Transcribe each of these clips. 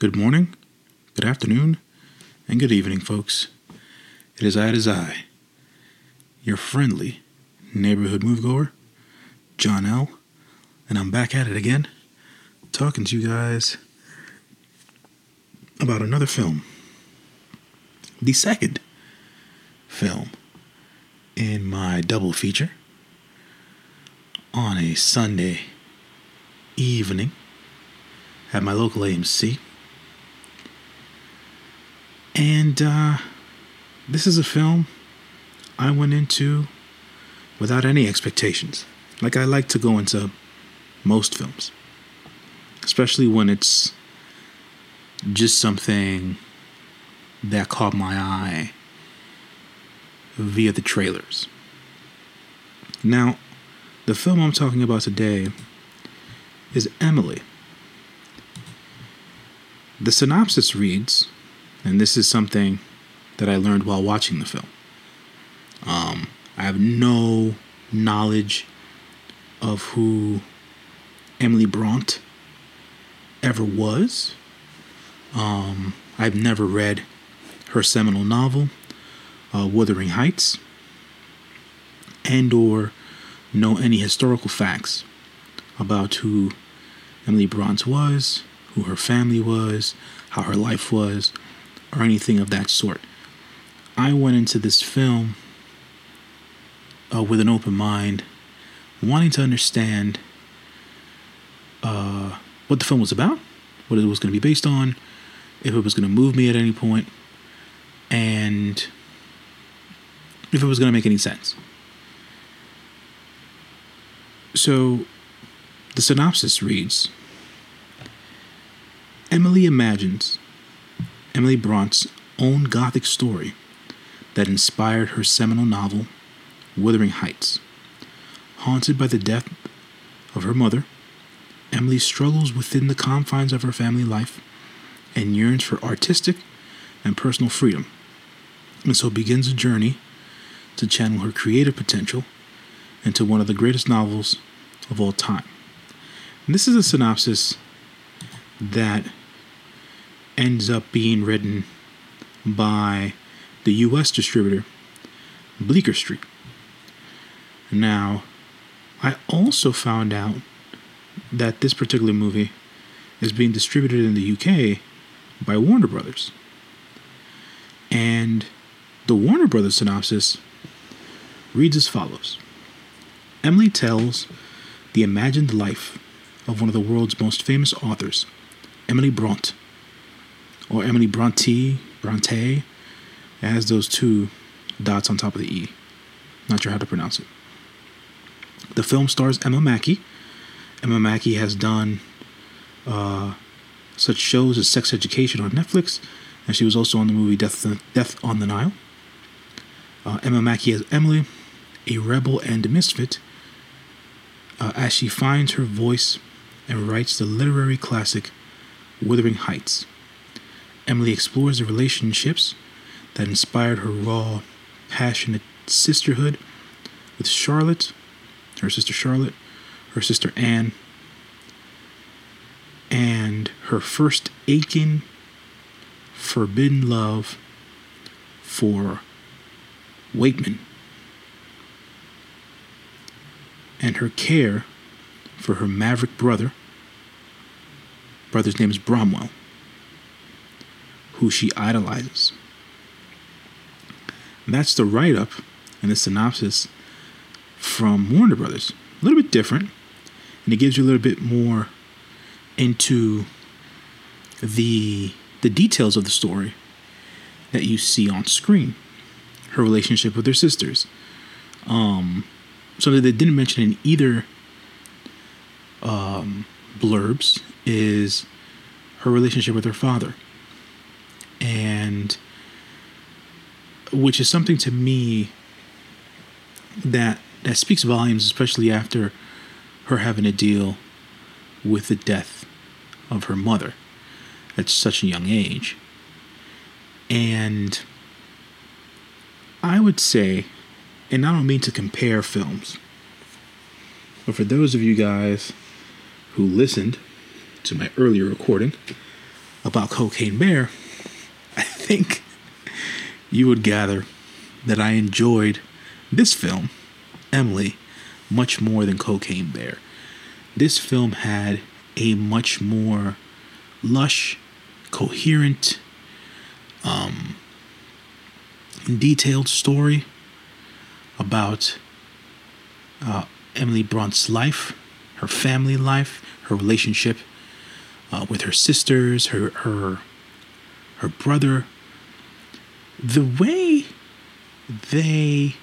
Good morning, good afternoon, and good evening, folks. It is I, it is I, your friendly neighborhood moviegoer, John L., and I'm back at it again, talking to you guys about another film. The second film in my double feature on a Sunday evening at my local AMC. And uh, this is a film I went into without any expectations. Like I like to go into most films, especially when it's just something that caught my eye via the trailers. Now, the film I'm talking about today is Emily. The synopsis reads, and this is something that I learned while watching the film. Um, I have no knowledge of who Emily Bront ever was. Um, I've never read her seminal novel, uh, Wuthering Heights, and or know any historical facts about who Emily Bront was, who her family was, how her life was, or anything of that sort. I went into this film uh, with an open mind, wanting to understand uh, what the film was about, what it was going to be based on, if it was going to move me at any point, and if it was going to make any sense. So, the synopsis reads Emily imagines Emily Bront's own Gothic story that inspired her seminal novel, Wuthering Heights. Haunted by the death of her mother, Emily struggles within the confines of her family life and yearns for artistic and personal freedom, and so begins a journey to channel her creative potential into one of the greatest novels of all time. And this is a synopsis that ends up being written by the US distributor Bleecker Street. Now, I also found out that this particular movie is being distributed in the UK by Warner Brothers. And the Warner Brothers synopsis reads as follows Emily tells the imagined life of one of the world's most famous authors, Emily Bront, or Emily Bronte, Bronte, has those two dots on top of the E. Not sure how to pronounce it. The film stars Emma Mackey. Emma Mackey has done uh, such shows as Sex Education on Netflix, and she was also on the movie Death, Death on the Nile. Uh, Emma Mackey as Emily, a rebel and misfit, uh, as she finds her voice and writes the literary classic Wuthering Heights. Emily explores the relationships that inspired her raw, passionate sisterhood with Charlotte, her sister Charlotte, her sister Anne, and her first aching, forbidden love for Weightman, and her care for her maverick brother. Brother's name is Branwell who she idolizes. And that's the write up and the synopsis from Warner Brothers. A little bit different, and it gives you a little bit more into the the details of the story that you see on screen. Her relationship with her sisters. Um, something they didn't mention in either um, blurbs is her relationship with her father and which is something to me that that speaks volumes, especially after her having to deal with the death of her mother at such a young age. And I would say, and I don't mean to compare films, but for those of you guys who listened to my earlier recording, about Cocaine Bear, think you would gather that I enjoyed this film, Emily, much more than Cocaine Bear. This film had a much more lush, coherent, um, detailed story about uh, Emily Brunt's life, her family life, her relationship uh, with her sisters, her her her brother. The way they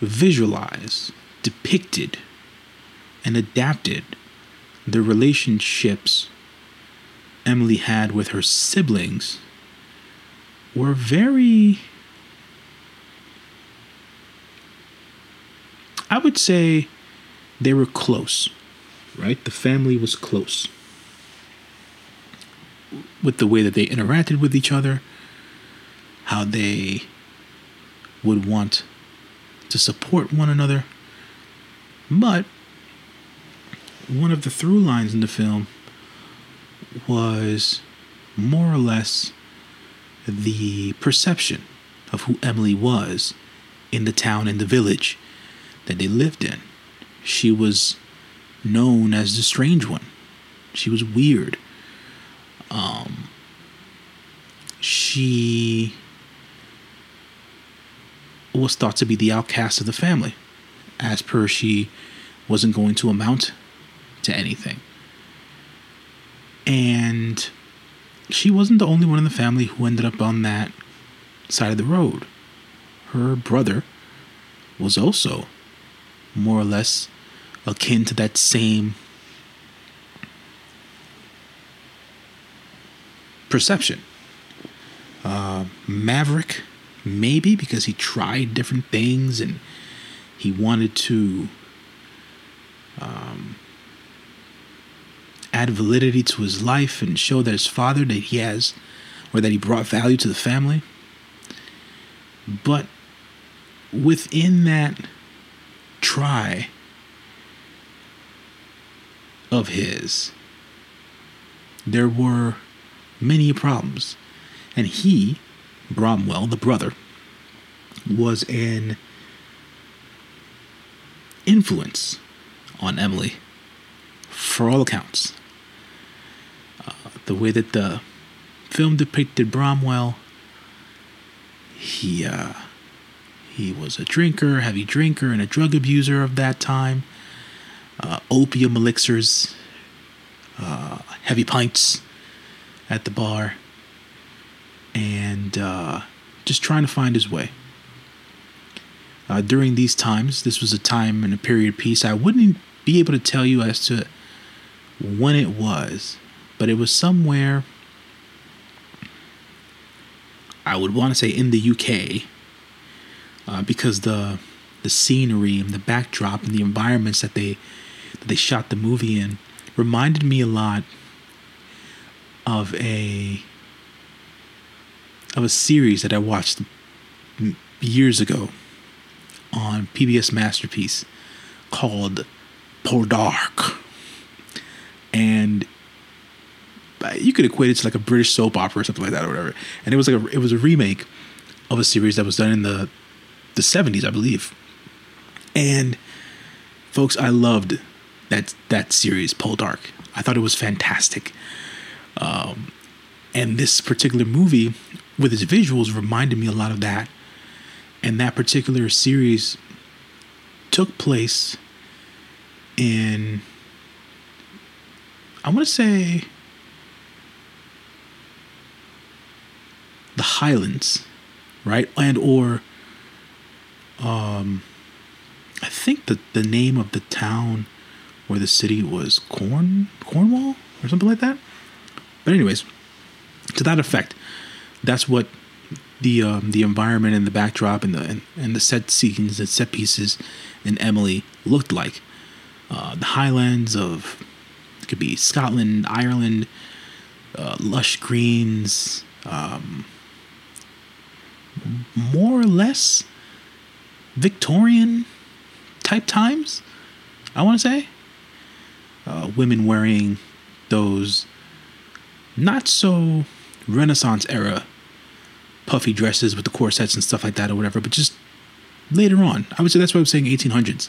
visualized, depicted, and adapted the relationships Emily had with her siblings were very I would say they were close, right? The family was close with the way that they interacted with each other, how they would want to support one another. But one of the through lines in the film was more or less the perception of who Emily was in the town and the village that they lived in. She was known as the strange one. She was weird. Um, she was thought to be the outcast of the family, as per she wasn't going to amount to anything. And she wasn't the only one in the family who ended up on that side of the road. Her brother was also more or less akin to that same perception. Uh, Maverick, maybe because he tried different things and he wanted to um, add validity to his life and show that his father that he has or that he brought value to the family. But within that try of his, there were many problems. And he, Branwell, the brother, was an influence on Emily for all accounts. Uh, the way that the film depicted Branwell, he uh, he was a drinker, heavy drinker, and a drug abuser of that time. Uh, opium elixirs, uh, heavy pints at the bar, and uh, just trying to find his way. Uh, during these times, this was a time and a period piece I wouldn't be able to tell you as to when it was, but it was somewhere. I would want to say in the UK, uh, because the the scenery and the backdrop and the environments that they that they shot the movie in reminded me a lot of a of a series that I watched years ago on PBS Masterpiece called Poldark. And you could equate it to like a British soap opera or something like that or whatever. And it was like a, it was a remake of a series that was done in the the 70s, I believe. And folks, I loved that that series Poldark. I thought it was fantastic. Um, and this particular movie with its visuals reminded me a lot of that. And that particular series took place in I want to say the Highlands, right? And or um I think the the name of the town or the city was Corn Cornwall or something like that. But anyways, to that effect, that's what the um, the environment and the backdrop and the and, and the set scenes and set pieces in Emily looked like. Uh, the highlands of it could be Scotland, Ireland, uh, lush greens, um, more or less Victorian type times. I want to say uh, women wearing those not so Renaissance era puffy dresses with the corsets and stuff like that or whatever, but just later on. I would say that's why I'm saying 1800s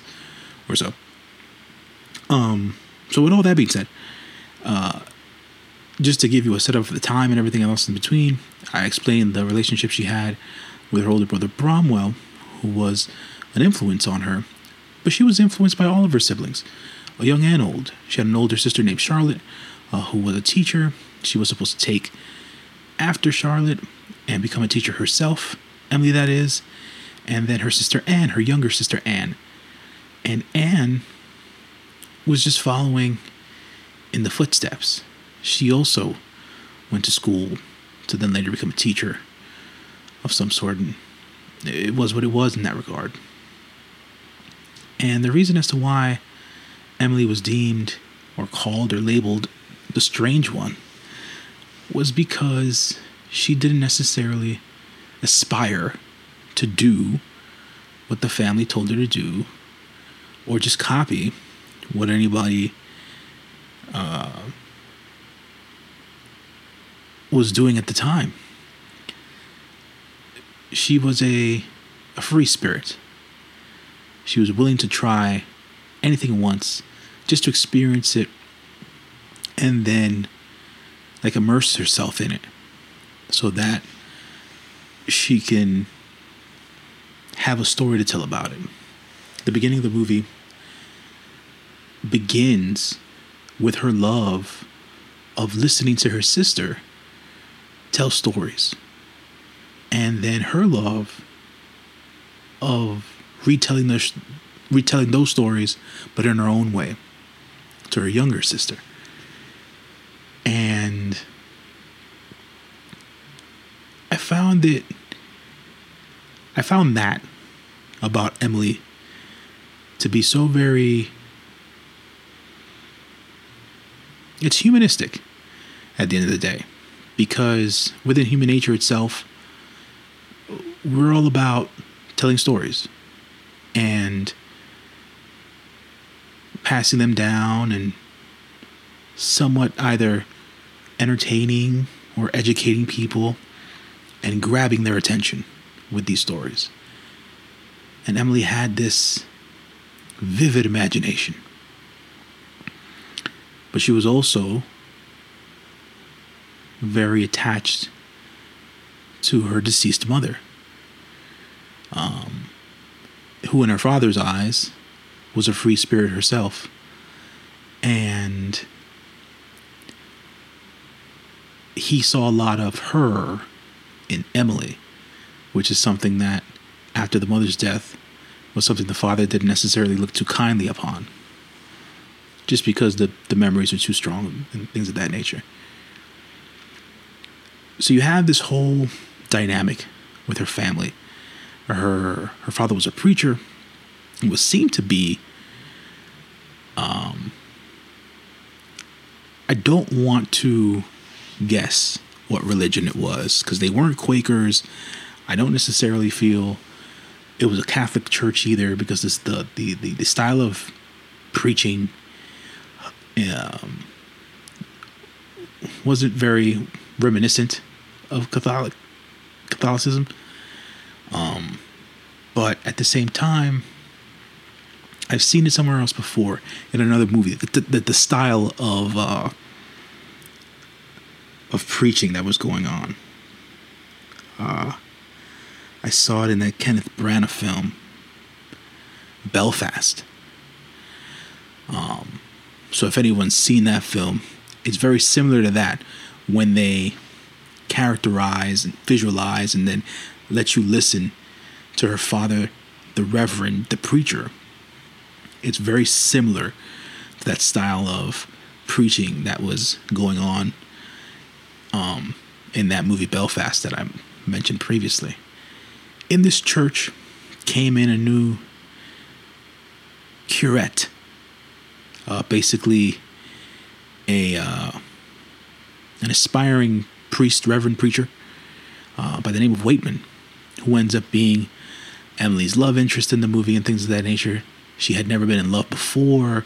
or so. Um, so with all that being said, uh, just to give you a setup for the time and everything else in between, I explained the relationship she had with her older brother Branwell, who was an influence on her, but she was influenced by all of her siblings, young and old. She had an older sister named Charlotte, uh, who was a teacher. She was supposed to take after Charlotte and become a teacher herself, Emily, that is, and then her sister Anne, her younger sister Anne. And Anne was just following in the footsteps. She also went to school to then later become a teacher of some sort, and it was what it was in that regard. And the reason as to why Emily was deemed or called or labeled the strange one was because she didn't necessarily aspire to do what the family told her to do or just copy what anybody uh, was doing at the time. She was a, a free spirit. She was willing to try anything once just to experience it and then like immerse herself in it so that she can have a story to tell about it. The beginning of the movie begins with her love of listening to her sister tell stories. And then her love of retelling those retelling those stories but in her own way to her younger sister. And I found it I found that about Emily to be so very it's humanistic at the end of the day because within human nature itself we're all about telling stories and passing them down and somewhat either entertaining or educating people and grabbing their attention with these stories. And Emily had this vivid imagination. But she was also very attached to her deceased mother, um, who, in her father's eyes, was a free spirit herself. And he saw a lot of her in Emily, which is something that, after the mother's death, was something the father didn't necessarily look too kindly upon, just because the, the memories are too strong and things of that nature. So you have this whole dynamic with her family. Her her father was a preacher, and was seen to be. Um, I don't want to guess what religion it was because they weren't Quakers. I don't necessarily feel it was a Catholic church either because this the the the, the style of preaching um, wasn't very reminiscent of Catholic Catholicism. Um, but at the same time, I've seen it somewhere else before in another movie. The the, the style of uh, of preaching that was going on. Uh, I saw it in that Kenneth Branagh film, Belfast. Um, so if anyone's seen that film, it's very similar to that when they characterize and visualize and then let you listen to her father, the Reverend, the preacher. It's very similar to that style of preaching that was going on um, in that movie Belfast that I mentioned previously. In this church came in a new curate, uh, basically a uh, an aspiring priest, reverend preacher uh, by the name of Weightman, who ends up being Emily's love interest in the movie and things of that nature. She had never been in love before,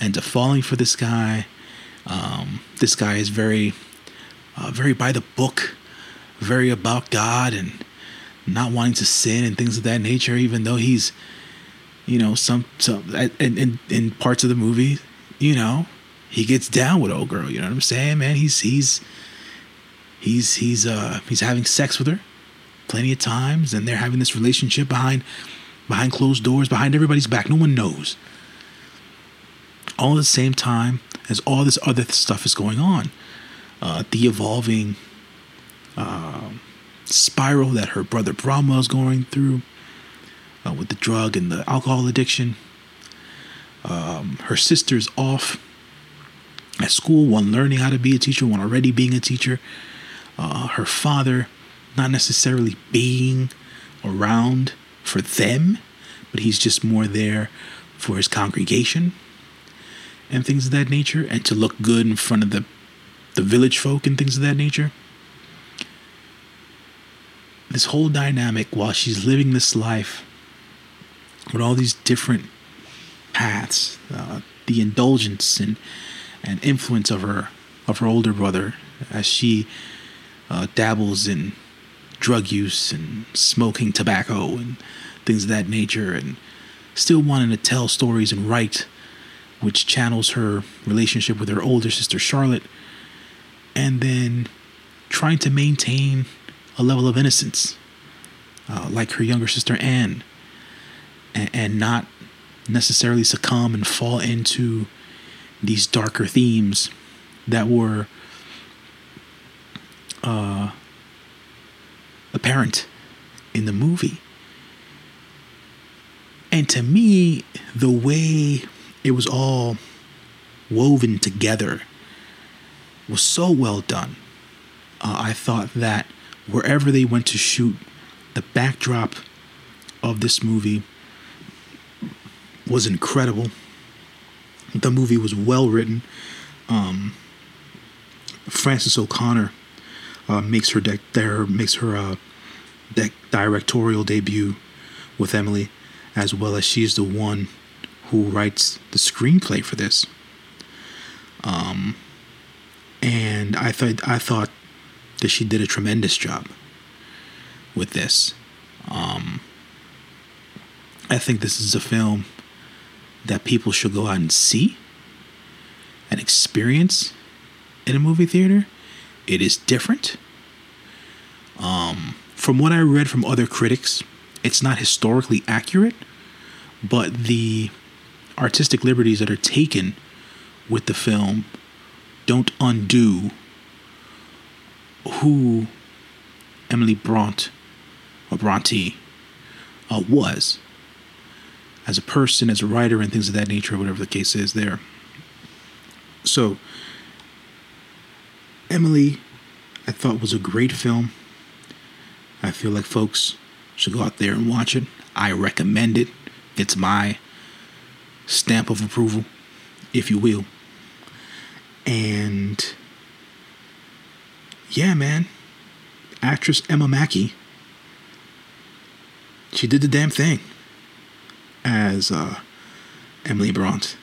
ends up falling for this guy. Um, this guy is very uh, very by the book, very about God and not wanting to sin and things of that nature. Even though he's, you know, some some in in, in parts of the movie, you know, he gets down with old girl. You know what I'm saying, man? He's he's he's he's uh he's having sex with her plenty of times, and they're having this relationship behind behind closed doors, behind everybody's back. No one knows. All at the same time as all this other stuff is going on, uh, the evolving uh, spiral that her brother Branwell is going through uh, with the drug and the alcohol addiction. Um, her sister's off at school, one learning how to be a teacher, one already being a teacher. Uh, her father not necessarily being around for them, but he's just more there for his congregation and things of that nature, and to look good in front of the the village folk and things of that nature. This whole dynamic while she's living this life with all these different paths, uh, the indulgence and and influence of her of her older brother as she uh, dabbles in drug use and smoking tobacco and things of that nature, and still wanting to tell stories and write, which channels her relationship with her older sister Charlotte, and then trying to maintain a level of innocence, uh, like her younger sister Anne, and, and not necessarily succumb and fall into these darker themes that were uh, apparent in the movie. And to me, the way it was all woven together was so well done. Uh, I thought that wherever they went to shoot, the backdrop of this movie was incredible. The movie was well written. Um, Frances O'Connor uh, makes her de- there makes her uh, de- directorial debut with Emily, as well as she's the one who writes the screenplay for this. Um, and I thought I thought that she did a tremendous job with this. Um, I think this is a film that people should go out and see and experience in a movie theater it is different. Um, from what I read from other critics, it's not historically accurate, but the artistic liberties that are taken with the film don't undo who Emily Bront or Bronte uh, was as a person, as a writer, and things of that nature, whatever the case is there. So, Emily, I thought was a great film. I feel like folks should go out there and watch it. I recommend it. It's my stamp of approval, if you will. And yeah, man, actress Emma Mackey, she did the damn thing as uh, Emily Bront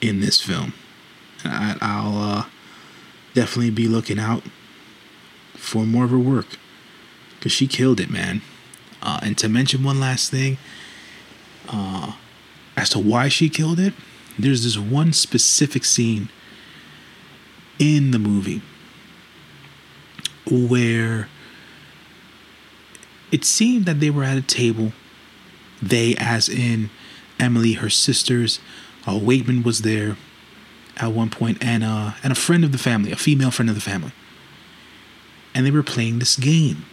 in this film. I, will uh, definitely be looking out for more of her work because she killed it, man. Uh, and to mention one last thing, uh, as to why she killed it, there's this one specific scene in the movie where it seemed that they were at a table. They, as in Emily, her sisters, uh, Weightman was there, at one point, and uh, and a friend of the family, a female friend of the family, and they were playing this game.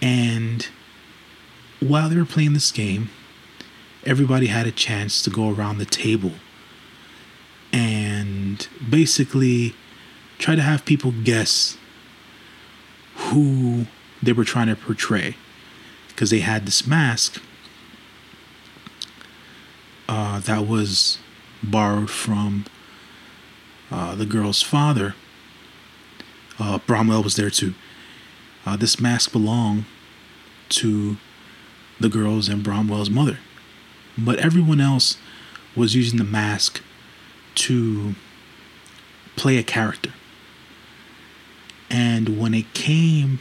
And while they were playing this game, everybody had a chance to go around the table and basically try to have people guess who they were trying to portray because they had this mask uh, that was borrowed from uh, the girl's father. Uh, Branwell was there too. Uh, this mask belonged to the girl's and Branwell's mother. But everyone else was using the mask to play a character. And when it came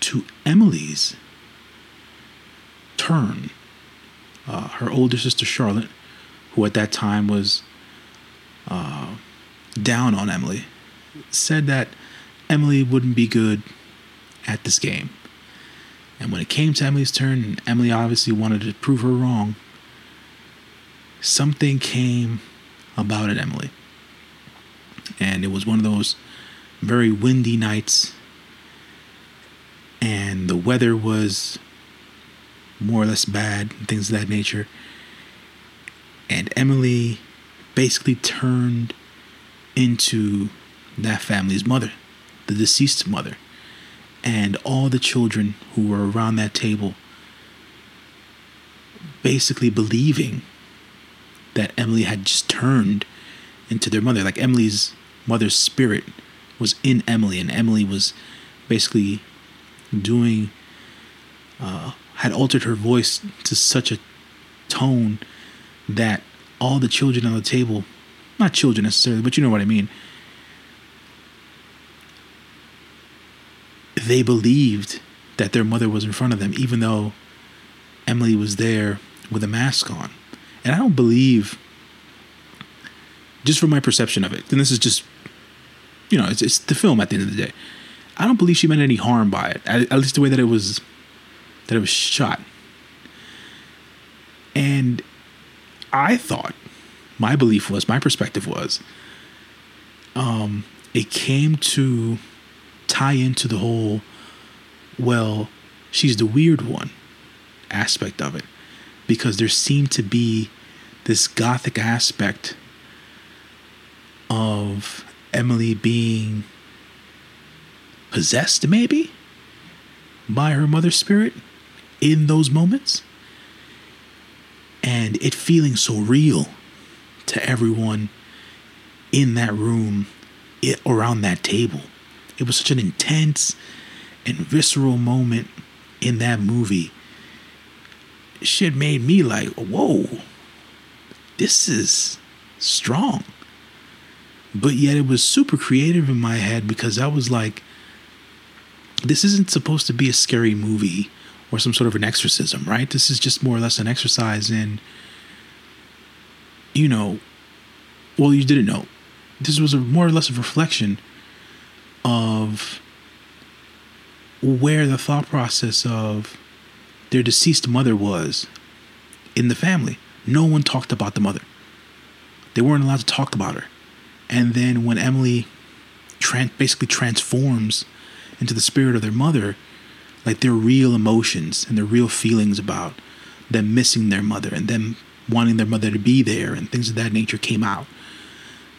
to Emily's turn, uh, her older sister Charlotte, who at that time was uh, down on Emily, said that Emily wouldn't be good at this game. And when it came to Emily's turn, and Emily obviously wanted to prove her wrong, something came about it, Emily. And it was one of those very windy nights, and the weather was more or less bad, and things of that nature. And Emily basically turned into that family's mother, the deceased mother. And all the children who were around that table basically believing that Emily had just turned into their mother. Like Emily's mother's spirit was in Emily, and Emily was basically doing, uh, had altered her voice to such a tone that all the children on the table, not children necessarily, but you know what I mean, they believed that their mother was in front of them, even though Emily was there with a mask on. And I don't believe, just from my perception of it, and this is just, you know, it's, it's the film at the end of the day. I don't believe she meant any harm by it, at, at least the way that it was, that it was shot. And I thought, my belief was, my perspective was, um, it came to tie into the whole, well, she's the weird one aspect of it because there seemed to be this gothic aspect of Emily being possessed, maybe, by her mother's spirit in those moments. And it feeling so real to everyone in that room, around that table. It was such an intense and visceral moment in that movie shit made me like, whoa, this is strong. But yet it was super creative in my head because I was like, this isn't supposed to be a scary movie or some sort of an exorcism, right? This is just more or less an exercise in, you know, well, you didn't know. This was a more or less a reflection of where the thought process of their deceased mother was in the family. No one talked about the mother. They weren't allowed to talk about her. And then when Emily tran- basically transforms into the spirit of their mother, like their real emotions and their real feelings about them missing their mother and them wanting their mother to be there and things of that nature came out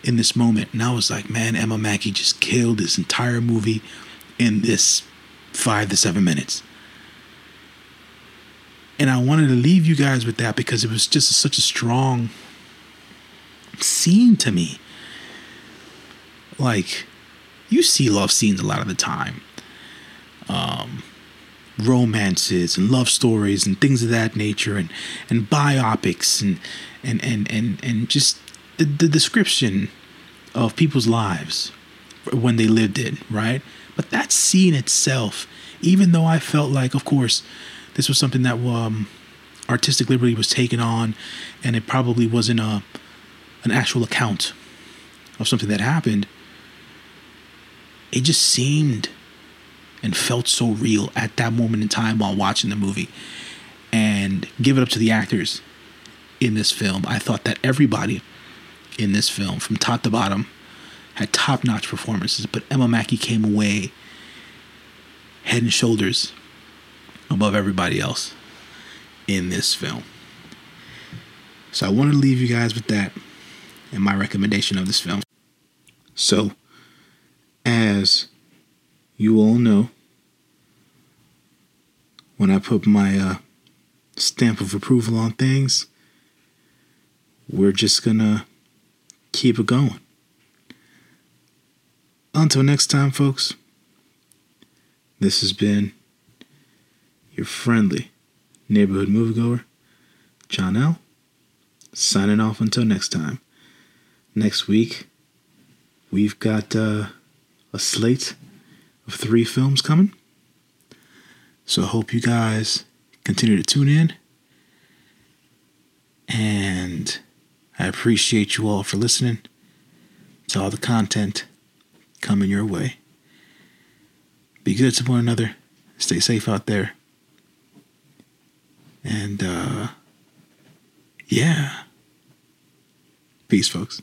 in this moment. And I was like, man, Emma Mackey just killed this entire movie in this five to seven minutes. And I wanted to leave you guys with that because it was just such a strong scene to me. Like, you see love scenes a lot of the time. Um, romances and love stories and things of that nature and, and biopics and, and, and, and, and just the, the description of people's lives when they lived it, right? But that scene itself, even though I felt like, of course, this was something that um, artistic liberty was taken on, and it probably wasn't a an actual account of something that happened. It just seemed and felt so real at that moment in time while watching the movie. And give it up to the actors in this film. I thought that everybody in this film, from top to bottom, had top notch performances, but Emma Mackey came away head and shoulders above everybody else in this film. So I want to leave you guys with that and my recommendation of this film. So, as you all know, when I put my uh, stamp of approval on things, we're just gonna keep it going. Until next time, folks, this has been your friendly neighborhood moviegoer, John L. Signing off until next time. Next week, we've got uh, a slate of three films coming. So I hope you guys continue to tune in. And I appreciate you all for listening to all the content coming your way. Be good to one another. Stay safe out there. And uh yeah. Peace, folks.